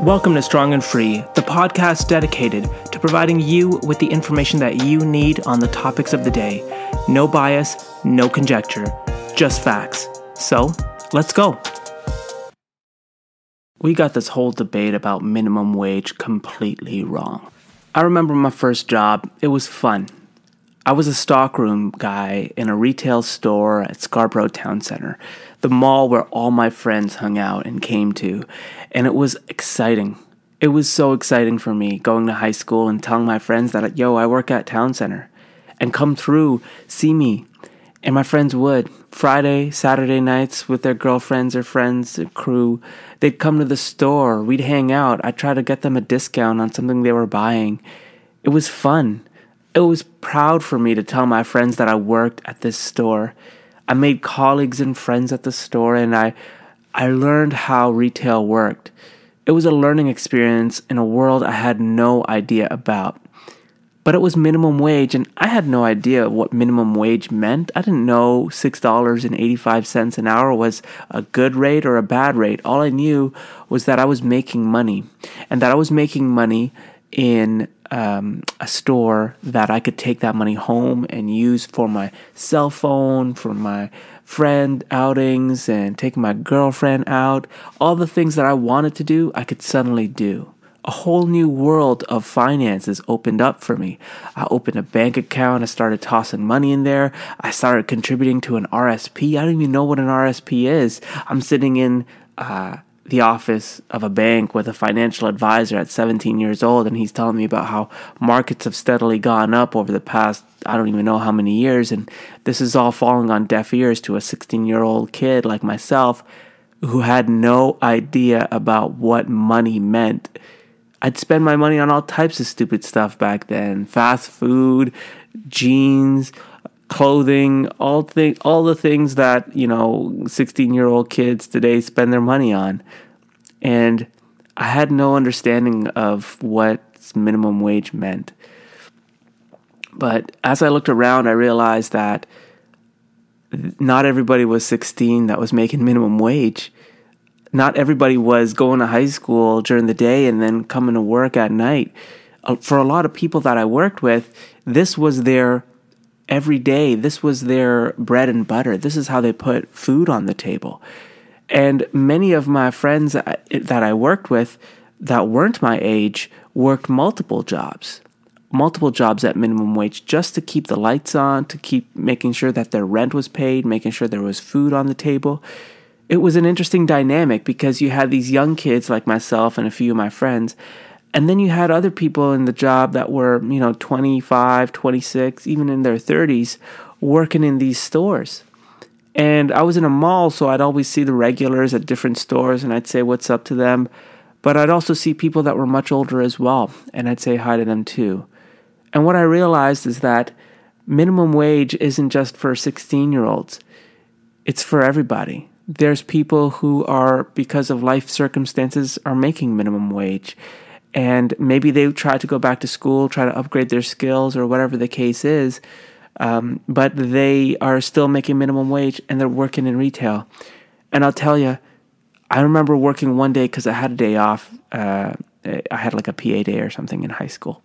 Welcome to Strong and Free, the podcast dedicated to providing you with the information that you need on the topics of the day. No bias, no conjecture, just facts. So, let's go. We got this whole debate about minimum wage completely wrong. I remember my first job, it was fun. I was a stockroom guy in a retail store at Scarborough Town Center, the mall where all my friends hung out and came to, and it was exciting. It was so exciting for me going to high school and telling my friends that, yo, I work at Town Center, and come through, see me. And my friends would. Friday, Saturday nights with their girlfriends or friends, or crew, they'd come to the store, we'd hang out, I'd try to get them a discount on something they were buying. It was fun it was proud for me to tell my friends that I worked at this store. I made colleagues and friends at the store and I I learned how retail worked. It was a learning experience in a world I had no idea about. But it was minimum wage and I had no idea what minimum wage meant. I didn't know $6.85 an hour was a good rate or a bad rate. All I knew was that I was making money and that I was making money in um, a store that I could take that money home and use for my cell phone, for my friend outings, and taking my girlfriend out. All the things that I wanted to do, I could suddenly do. A whole new world of finances opened up for me. I opened a bank account. I started tossing money in there. I started contributing to an RSP. I don't even know what an RSP is. I'm sitting in uh, the office of a bank with a financial advisor at 17 years old, and he's telling me about how markets have steadily gone up over the past, I don't even know how many years, and this is all falling on deaf ears to a 16 year old kid like myself who had no idea about what money meant. I'd spend my money on all types of stupid stuff back then fast food, jeans, clothing, all thing, all the things that you know, sixteen-year-old kids today spend their money on, and I had no understanding of what minimum wage meant. But as I looked around, I realized that not everybody was 16 that was making minimum wage. Not everybody was going to high school during the day and then coming to work at night. Uh, for a lot of people that I worked with, this was their every day. This was their bread and butter. This is how they put food on the table. And many of my friends that I worked with that weren't my age worked multiple jobs, multiple jobs at minimum wage just to keep the lights on, to keep making sure that their rent was paid, making sure there was food on the table. It was an interesting dynamic because you had these young kids like myself and a few of my friends and then you had other people in the job that were, you know, 25, 26, even in their 30s, working in these stores. And I was in a mall, so I'd always see the regulars at different stores and I'd say what's up to them. But I'd also see people that were much older as well, and I'd say hi to them too. And what I realized is that minimum wage isn't just for 16 year olds, it's for everybody. There's people who are, because of life circumstances, are making minimum wage and maybe they try to go back to school, try to upgrade their skills or whatever the case is, um, but they are still making minimum wage and they're working in retail. And I'll tell you, I remember working one day because I had a day off. Uh, I had like a PA day or something in high school.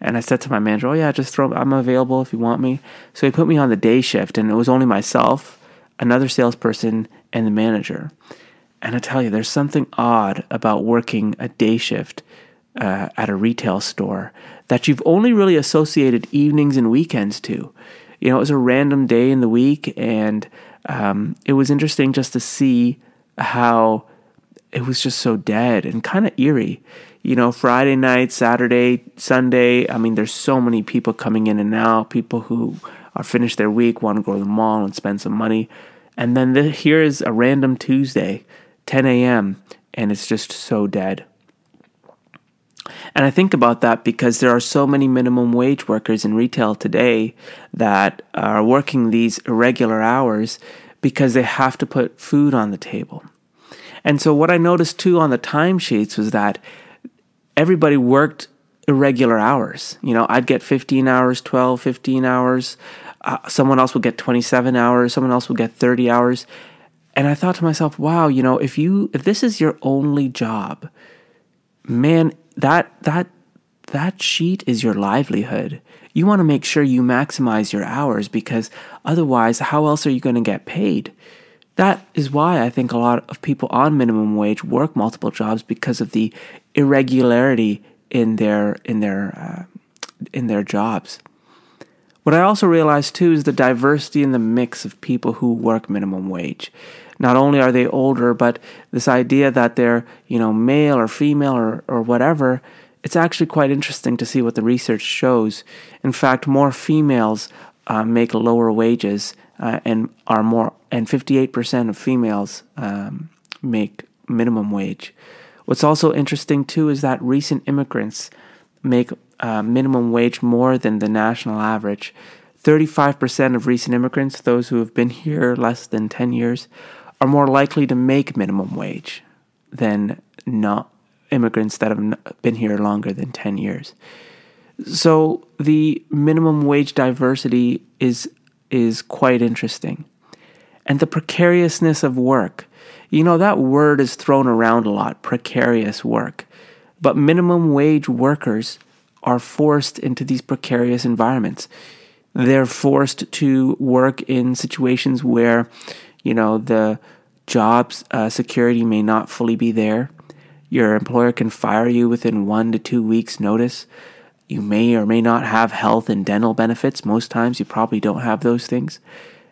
And I said to my manager, "Oh yeah, just throw. I'm available if you want me." So he put me on the day shift, and it was only myself, another salesperson, and the manager. And I tell you, there's something odd about working a day shift uh, at a retail store that you've only really associated evenings and weekends to. You know, it was a random day in the week, and um, it was interesting just to see how it was just so dead and kind of eerie. You know, Friday night, Saturday, Sunday. I mean, there's so many people coming in and out. People who are finished their week want to go to the mall and spend some money, and then the, here is a random Tuesday, 10 a.m., and it's just so dead. And I think about that because there are so many minimum wage workers in retail today that are working these irregular hours because they have to put food on the table. And so, what I noticed too on the timesheets was that everybody worked irregular hours. You know, I'd get 15 hours, 12, 15 hours. Uh, someone else would get 27 hours. Someone else would get 30 hours. And I thought to myself, wow, you know, if you if this is your only job, man, that that that sheet is your livelihood. You want to make sure you maximize your hours because otherwise, how else are you going to get paid? That is why I think a lot of people on minimum wage work multiple jobs because of the irregularity in their in their uh, in their jobs. What I also realized too is the diversity in the mix of people who work minimum wage. Not only are they older, but this idea that they're, you know, male or female or, or whatever, it's actually quite interesting to see what the research shows. In fact, more females uh, make lower wages uh, and are more, and 58% of females um, make minimum wage. What's also interesting too is that recent immigrants make uh, minimum wage more than the national average. 35% of recent immigrants, those who have been here less than 10 years, are more likely to make minimum wage than not immigrants that have been here longer than 10 years. So the minimum wage diversity is is quite interesting. And the precariousness of work. You know that word is thrown around a lot, precarious work. But minimum wage workers are forced into these precarious environments. They're forced to work in situations where, you know, the jobs uh, security may not fully be there. Your employer can fire you within one to two weeks' notice. You may or may not have health and dental benefits. Most times, you probably don't have those things.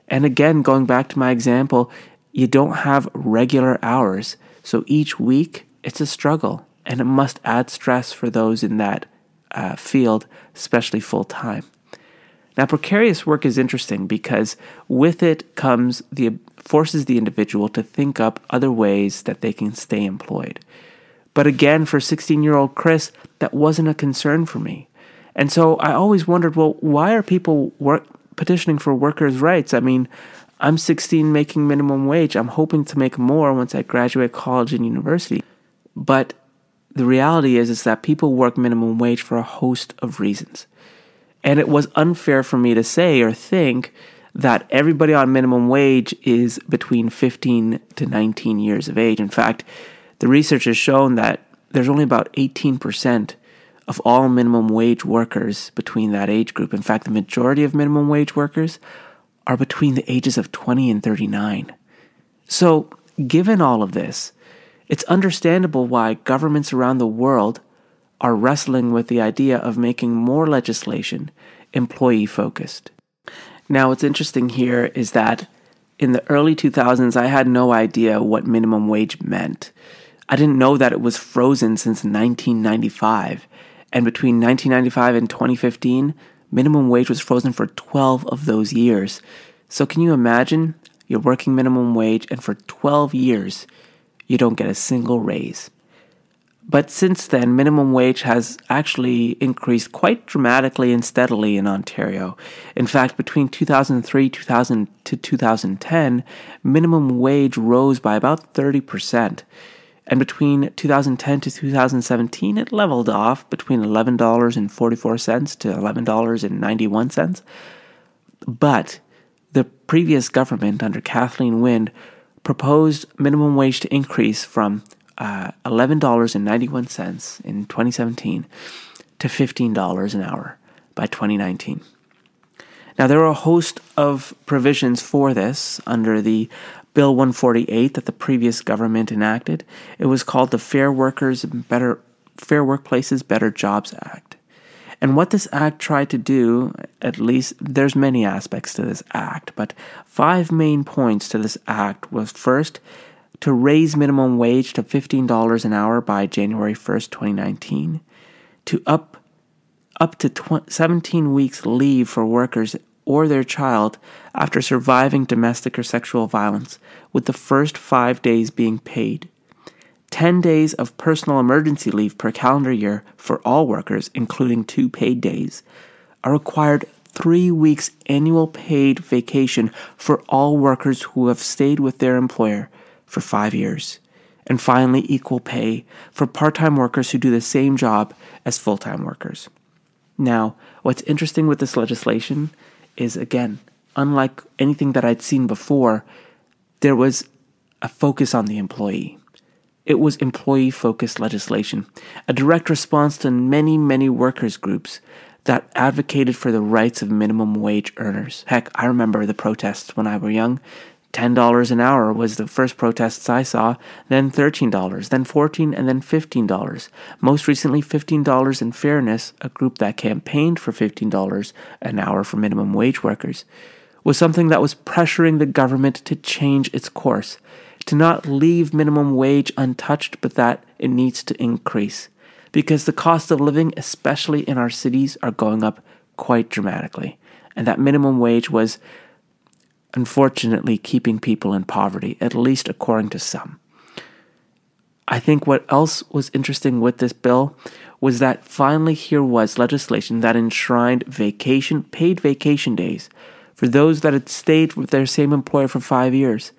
And again, going back to my example, you don't have regular hours. So each week, it's a struggle, and it must add stress for those in that uh, field, especially full time. Now, precarious work is interesting because with it comes the forces the individual to think up other ways that they can stay employed. But again, for 16 year old Chris, that wasn't a concern for me. And so I always wondered, well, why are people work, petitioning for workers' rights? I mean, I'm 16 making minimum wage. I'm hoping to make more once I graduate college and university. But the reality is is that people work minimum wage for a host of reasons. And it was unfair for me to say or think that everybody on minimum wage is between 15 to 19 years of age. In fact, the research has shown that there's only about 18% of all minimum wage workers between that age group. In fact, the majority of minimum wage workers are between the ages of 20 and 39. So, given all of this, it's understandable why governments around the world are wrestling with the idea of making more legislation employee focused. Now, what's interesting here is that in the early 2000s, I had no idea what minimum wage meant. I didn't know that it was frozen since 1995. And between 1995 and 2015, minimum wage was frozen for 12 of those years. So, can you imagine? You're working minimum wage, and for 12 years, you don't get a single raise. But since then, minimum wage has actually increased quite dramatically and steadily in Ontario. In fact, between 2003 2000 to 2010, minimum wage rose by about 30%. And between 2010 to 2017, it leveled off between $11.44 to $11.91. But the previous government under Kathleen Wynne proposed minimum wage to increase from uh, $11.91 in 2017 to $15 an hour by 2019. Now, there are a host of provisions for this under the Bill 148 that the previous government enacted. It was called the Fair Workers Better Fair Workplaces Better Jobs Act. And what this act tried to do, at least there's many aspects to this act, but five main points to this act was first to raise minimum wage to $15 an hour by January 1st, 2019, to up up to 20, 17 weeks leave for workers or their child after surviving domestic or sexual violence, with the first five days being paid. 10 days of personal emergency leave per calendar year for all workers, including two paid days, a required three weeks annual paid vacation for all workers who have stayed with their employer for five years, and finally, equal pay for part time workers who do the same job as full time workers. Now, what's interesting with this legislation is again, unlike anything that I'd seen before, there was a focus on the employee. It was employee focused legislation, a direct response to many, many workers' groups that advocated for the rights of minimum wage earners. Heck, I remember the protests when I were young. $10 an hour was the first protests I saw, then $13, then 14, and then $15. Most recently, $15 in Fairness, a group that campaigned for $15 an hour for minimum wage workers, was something that was pressuring the government to change its course, to not leave minimum wage untouched, but that it needs to increase. Because the cost of living, especially in our cities, are going up quite dramatically. And that minimum wage was unfortunately keeping people in poverty, at least according to some. I think what else was interesting with this bill was that finally here was legislation that enshrined vacation, paid vacation days for those that had stayed with their same employer for five years.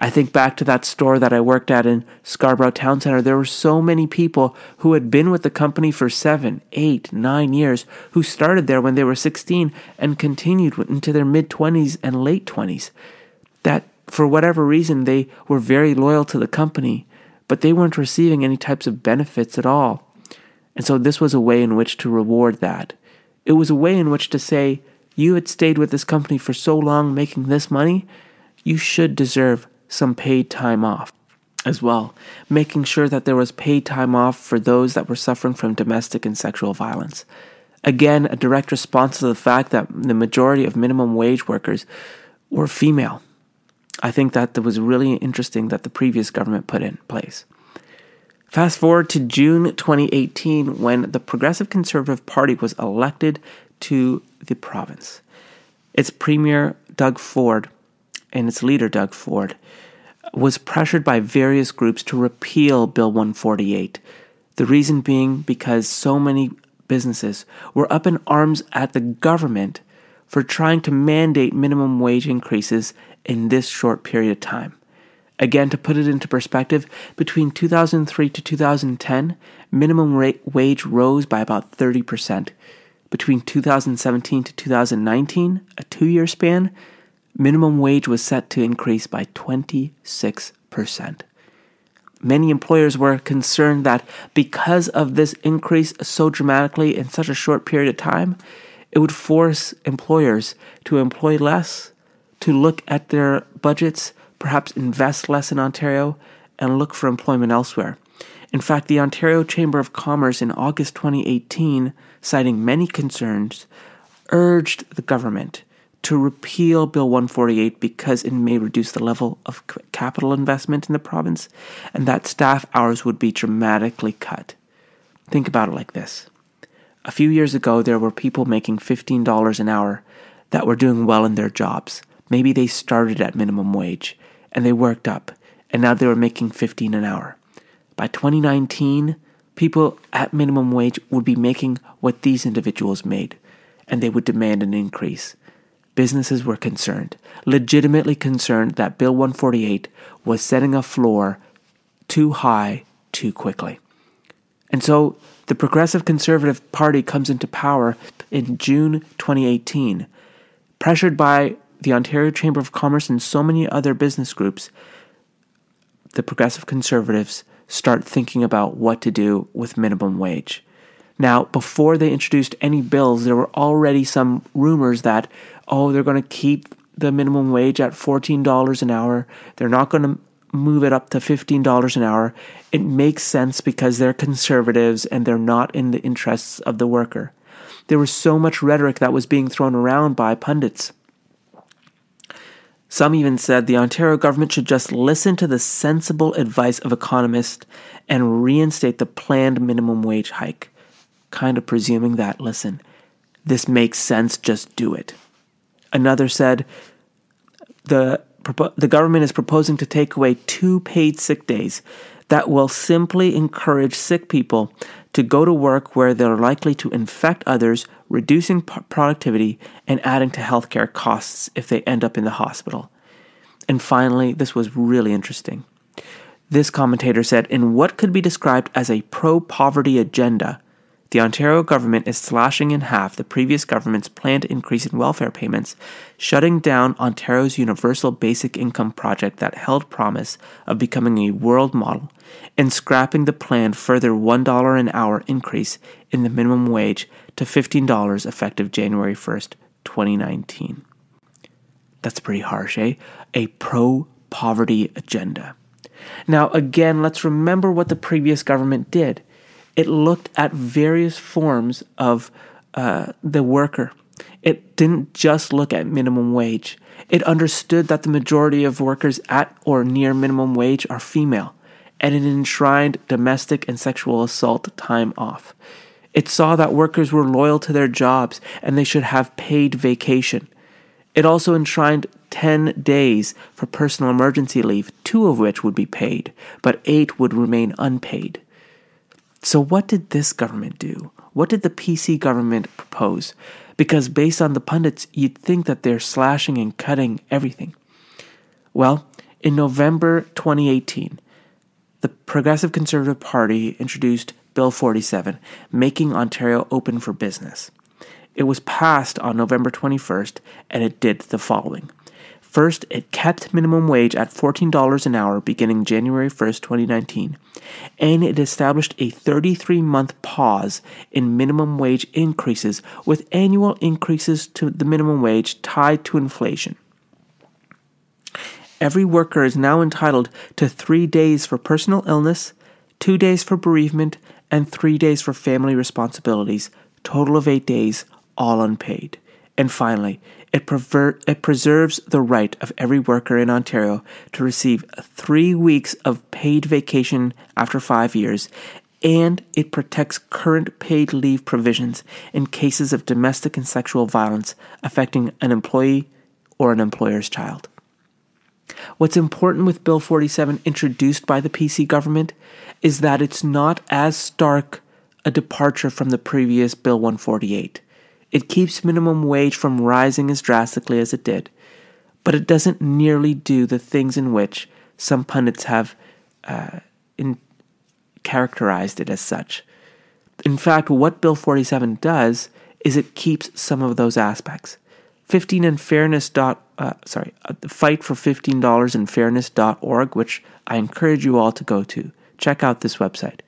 I think back to that store that I worked at in Scarborough Town Center. There were so many people who had been with the company for seven, eight, nine years, who started there when they were 16 and continued into their mid 20s and late 20s. That, for whatever reason, they were very loyal to the company, but they weren't receiving any types of benefits at all. And so this was a way in which to reward that. It was a way in which to say, you had stayed with this company for so long making this money, you should deserve some paid time off as well, making sure that there was paid time off for those that were suffering from domestic and sexual violence. Again, a direct response to the fact that the majority of minimum wage workers were female. I think that was really interesting that the previous government put in place. Fast forward to June 2018 when the Progressive Conservative Party was elected to the province. Its premier, Doug Ford, and its leader, Doug Ford, was pressured by various groups to repeal Bill 148. The reason being because so many businesses were up in arms at the government for trying to mandate minimum wage increases in this short period of time. Again, to put it into perspective, between 2003 to 2010, minimum wage rose by about 30%. Between 2017 to 2019, a two year span, minimum wage was set to increase by 26%. Many employers were concerned that because of this increase so dramatically in such a short period of time, it would force employers to employ less, to look at their budgets, perhaps invest less in Ontario, and look for employment elsewhere. In fact, the Ontario Chamber of Commerce in August 2018, citing many concerns, urged the government to repeal Bill 148 because it may reduce the level of capital investment in the province and that staff hours would be dramatically cut. Think about it like this. A few years ago, there were people making $15 an hour that were doing well in their jobs. Maybe they started at minimum wage and they worked up, and now they were making 15 an hour. By 2019, people at minimum wage would be making what these individuals made, and they would demand an increase businesses were concerned, legitimately concerned that Bill 148 was setting a floor too high too quickly. And so the Progressive Conservative Party comes into power in June 2018, pressured by the Ontario Chamber of Commerce and so many other business groups. The Progressive Conservatives start thinking about what to do with minimum wage. Now, before they introduced any bills, there were already some rumors that, oh, they're going to keep the minimum wage at $14 an hour. They're not going to move it up to $15 an hour. It makes sense because they're conservatives and they're not in the interests of the worker. There was so much rhetoric that was being thrown around by pundits. Some even said the Ontario government should just listen to the sensible advice of economists and reinstate the planned minimum wage hike kind of presuming that, listen, this makes sense, just do it. Another said, the, the government is proposing to take away two paid sick days that will simply encourage sick people to go to work where they're likely to infect others, reducing productivity and adding to healthcare costs if they end up in the hospital. And finally, this was really interesting. This commentator said, in what could be described as a pro poverty agenda, The Ontario government is slashing in half the previous government's planned increase in welfare payments, shutting down Ontario's Universal Basic Income project that held promise of becoming a world model, and scrapping the planned further $1 an hour increase in the minimum wage to $15 effective January 1st, 2019. That's pretty harsh, eh? A pro poverty agenda. Now, again, let's remember what the previous government did it looked at various forms of uh, the worker. It didn't just look at minimum wage. It understood that the majority of workers at or near minimum wage are female, and it enshrined domestic and sexual assault time off. It saw that workers were loyal to their jobs and they should have paid vacation. It also enshrined 10 days for personal emergency leave, two of which would be paid, but eight would remain unpaid. So, what did this government do? What did the PC government propose? Because based on the pundits, you'd think that they're slashing and cutting everything. Well, in November 2018, the Progressive Conservative Party introduced Bill 47, making Ontario open for business. It was passed on November 21st, and it did the following First, it kept minimum wage at $14 an hour beginning January 1st, 2019, and it established a 33 month pause in minimum wage increases with annual increases to the minimum wage tied to inflation. Every worker is now entitled to three days for personal illness, two days for bereavement, and three days for family responsibilities, total of eight days, all unpaid. And finally, it, it preserves the right of every worker in Ontario to receive three weeks of paid vacation after five years, and it protects current paid leave provisions in cases of domestic and sexual violence affecting an employee or an employer's child. What's important with Bill 47 introduced by the PC government is that it's not as stark a departure from the previous Bill 148. It keeps minimum wage from rising as drastically as it did, but it doesn't nearly do the things in which some pundits have uh, in, characterized it as such. In fact, what Bill 47 does is it keeps some of those aspects. 15 and fairness dot uh, sorry uh, fight for $15 in fairness.org which i encourage you all to go to check out this website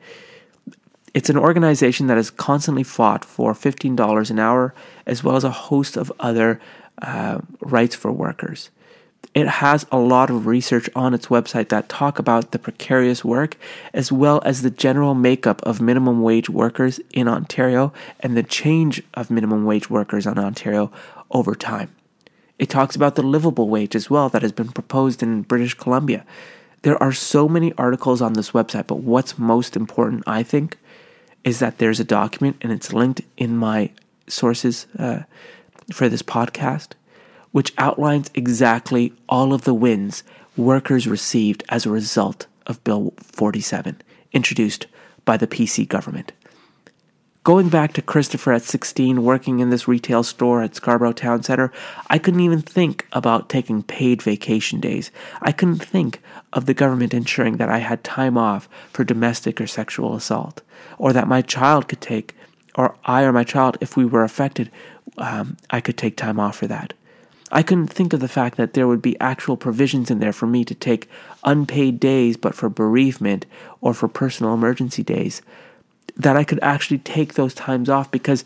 it's an organization that has constantly fought for $15 an hour, as well as a host of other uh, rights for workers. It has a lot of research on its website that talk about the precarious work, as well as the general makeup of minimum wage workers in Ontario and the change of minimum wage workers in Ontario over time. It talks about the livable wage as well that has been proposed in British Columbia. There are so many articles on this website, but what's most important, I think, is that there's a document and it's linked in my sources uh, for this podcast, which outlines exactly all of the wins workers received as a result of Bill 47, introduced by the PC government. Going back to Christopher at 16, working in this retail store at Scarborough Town Center, I couldn't even think about taking paid vacation days. I couldn't think of the government ensuring that I had time off for domestic or sexual assault, or that my child could take, or I or my child, if we were affected, um, I could take time off for that. I couldn't think of the fact that there would be actual provisions in there for me to take unpaid days, but for bereavement or for personal emergency days that I could actually take those times off because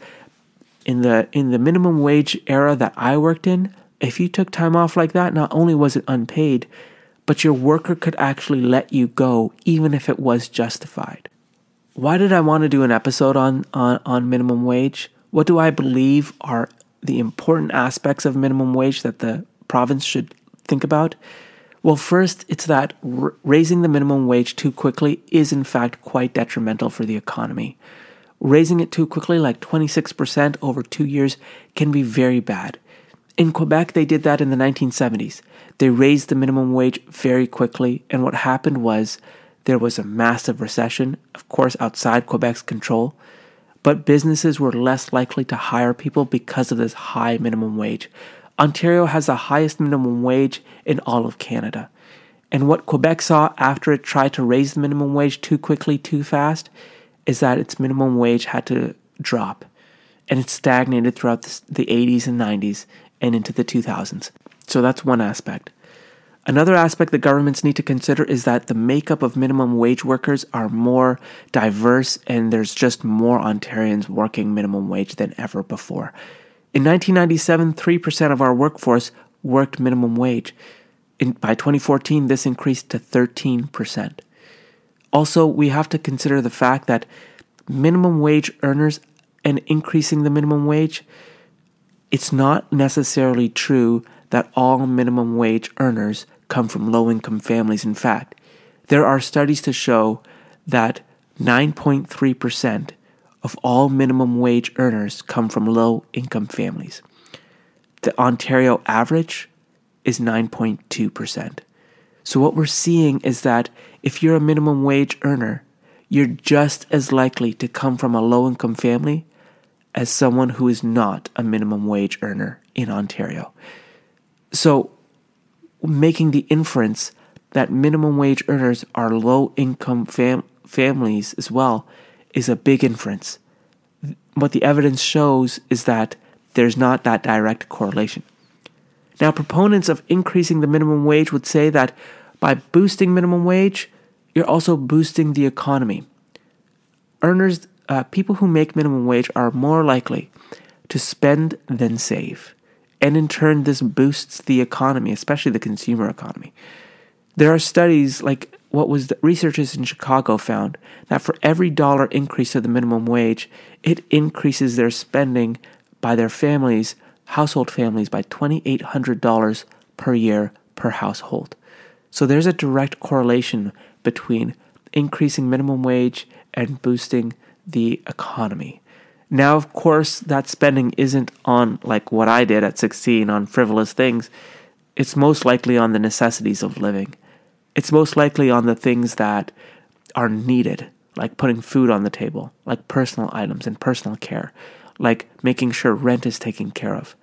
in the in the minimum wage era that I worked in, if you took time off like that, not only was it unpaid, but your worker could actually let you go even if it was justified. Why did I want to do an episode on, on, on minimum wage? What do I believe are the important aspects of minimum wage that the province should think about? Well, first, it's that r- raising the minimum wage too quickly is, in fact, quite detrimental for the economy. Raising it too quickly, like 26% over two years, can be very bad. In Quebec, they did that in the 1970s. They raised the minimum wage very quickly, and what happened was there was a massive recession, of course, outside Quebec's control, but businesses were less likely to hire people because of this high minimum wage. Ontario has the highest minimum wage in all of Canada. And what Quebec saw after it tried to raise the minimum wage too quickly, too fast, is that its minimum wage had to drop, and it stagnated throughout the 80s and 90s and into the 2000s. So that's one aspect. Another aspect that governments need to consider is that the makeup of minimum wage workers are more diverse and there's just more Ontarians working minimum wage than ever before. In 1997, 3% of our workforce worked minimum wage. In, by 2014, this increased to 13%. Also, we have to consider the fact that minimum wage earners and increasing the minimum wage, it's not necessarily true that all minimum wage earners come from low income families. In fact, there are studies to show that 9.3% of all minimum wage earners come from low income families. The Ontario average is 9.2%. So, what we're seeing is that if you're a minimum wage earner, you're just as likely to come from a low income family as someone who is not a minimum wage earner in Ontario. So, making the inference that minimum wage earners are low income fam- families as well is a big inference. What the evidence shows is that there's not that direct correlation. Now, proponents of increasing the minimum wage would say that by boosting minimum wage, you're also boosting the economy. Earners, uh, people who make minimum wage, are more likely to spend than save. And in turn, this boosts the economy, especially the consumer economy. There are studies like what was the researchers in Chicago found that for every dollar increase of the minimum wage, it increases their spending by their families, household families, by $2,800 per year per household. So there's a direct correlation between increasing minimum wage and boosting the economy. Now, of course, that spending isn't on like what I did at 16 on frivolous things. It's most likely on the necessities of living. It's most likely on the things that are needed, like putting food on the table, like personal items and personal care, like making sure rent is taken care of.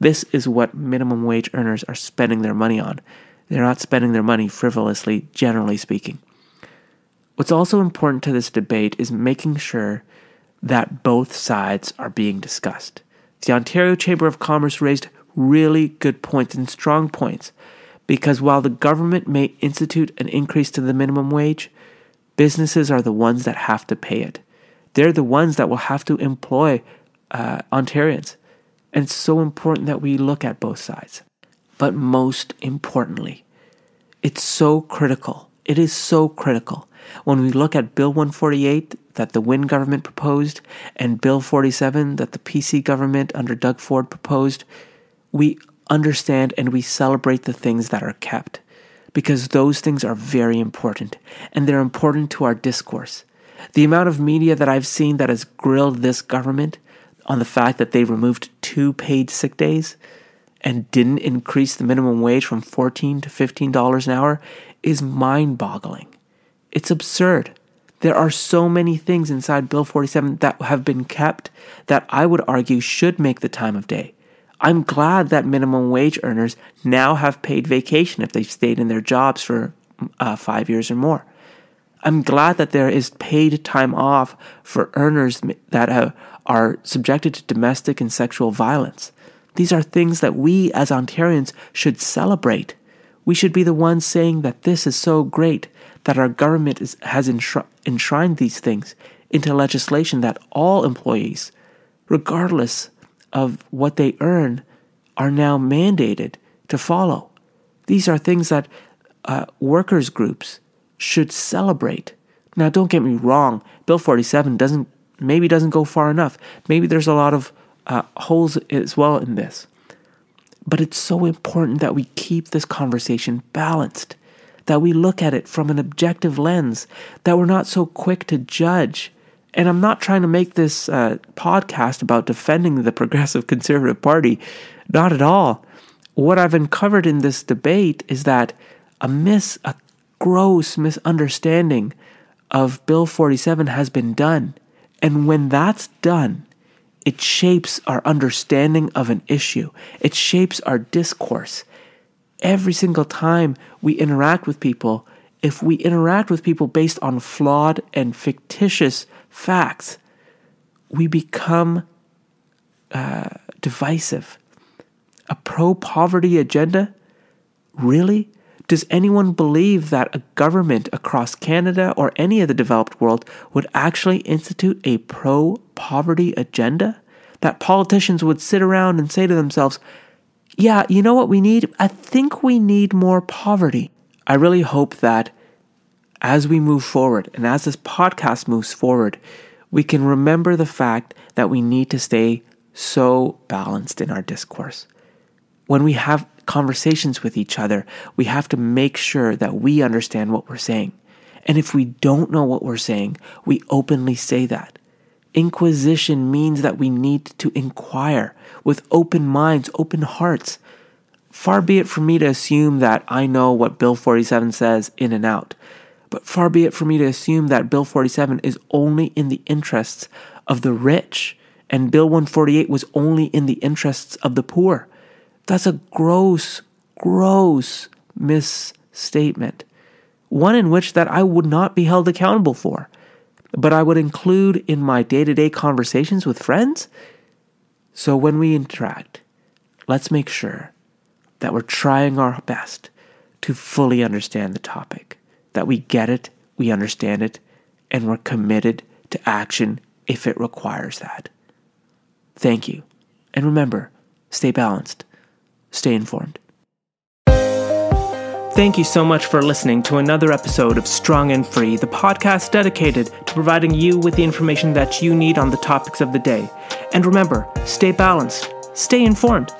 This is what minimum wage earners are spending their money on. They're not spending their money frivolously, generally speaking. What's also important to this debate is making sure that both sides are being discussed. The Ontario Chamber of Commerce raised really good points and strong points because while the government may institute an increase to the minimum wage, businesses are the ones that have to pay it. They're the ones that will have to employ uh, Ontarians. And it's so important that we look at both sides. But most importantly, it's so critical. It is so critical when we look at Bill 148 that the Wynne government proposed and Bill 47 that the PC government under Doug Ford proposed, we understand and we celebrate the things that are kept because those things are very important and they're important to our discourse. The amount of media that I've seen that has grilled this government on the fact that they removed two paid sick days and didn't increase the minimum wage from 14 to $15 an hour is mind boggling. It's absurd. There are so many things inside Bill 47 that have been kept that I would argue should make the time of day. I'm glad that minimum wage earners now have paid vacation if they've stayed in their jobs for uh, five years or more. I'm glad that there is paid time off for earners that have, are subjected to domestic and sexual violence. These are things that we as Ontarians should celebrate. We should be the ones saying that this is so great that our government is, has enshri- enshrined these things into legislation that all employees, regardless of what they earn, are now mandated to follow. These are things that uh, workers' groups should celebrate. Now, don't get me wrong. Bill 47 doesn't maybe doesn't go far enough. Maybe there's a lot of uh, holes as well in this. But it's so important that we keep this conversation balanced, that we look at it from an objective lens, that we're not so quick to judge. And I'm not trying to make this uh, podcast about defending the Progressive Conservative Party, not at all. What I've uncovered in this debate is that a miss, a gross misunderstanding of Bill 47 has been done. And when that's done, it shapes our understanding of an issue, it shapes our discourse. Every single time we interact with people, if we interact with people based on flawed and fictitious facts, we become uh, divisive. A pro poverty agenda? Really? Does anyone believe that a government across Canada or any of the developed world would actually institute a pro poverty agenda? That politicians would sit around and say to themselves, yeah, you know what we need? I think we need more poverty. I really hope that as we move forward and as this podcast moves forward, we can remember the fact that we need to stay so balanced in our discourse. When we have conversations with each other, we have to make sure that we understand what we're saying. And if we don't know what we're saying, we openly say that. Inquisition means that we need to inquire with open minds, open hearts. Far be it from me to assume that I know what Bill 47 says in and out, but far be it from me to assume that Bill 47 is only in the interests of the rich and Bill 148 was only in the interests of the poor. That's a gross, gross misstatement. One in which that I would not be held accountable for, but I would include in my day-to-day conversations with friends. So when we interact, let's make sure that we're trying our best to fully understand the topic, that we get it, we understand it, and we're committed to action if it requires that. Thank you. And remember, stay balanced, stay informed. Thank you so much for listening to another episode of Strong and Free, the podcast dedicated to providing you with the information that you need on the topics of the day. And remember, stay balanced, stay informed.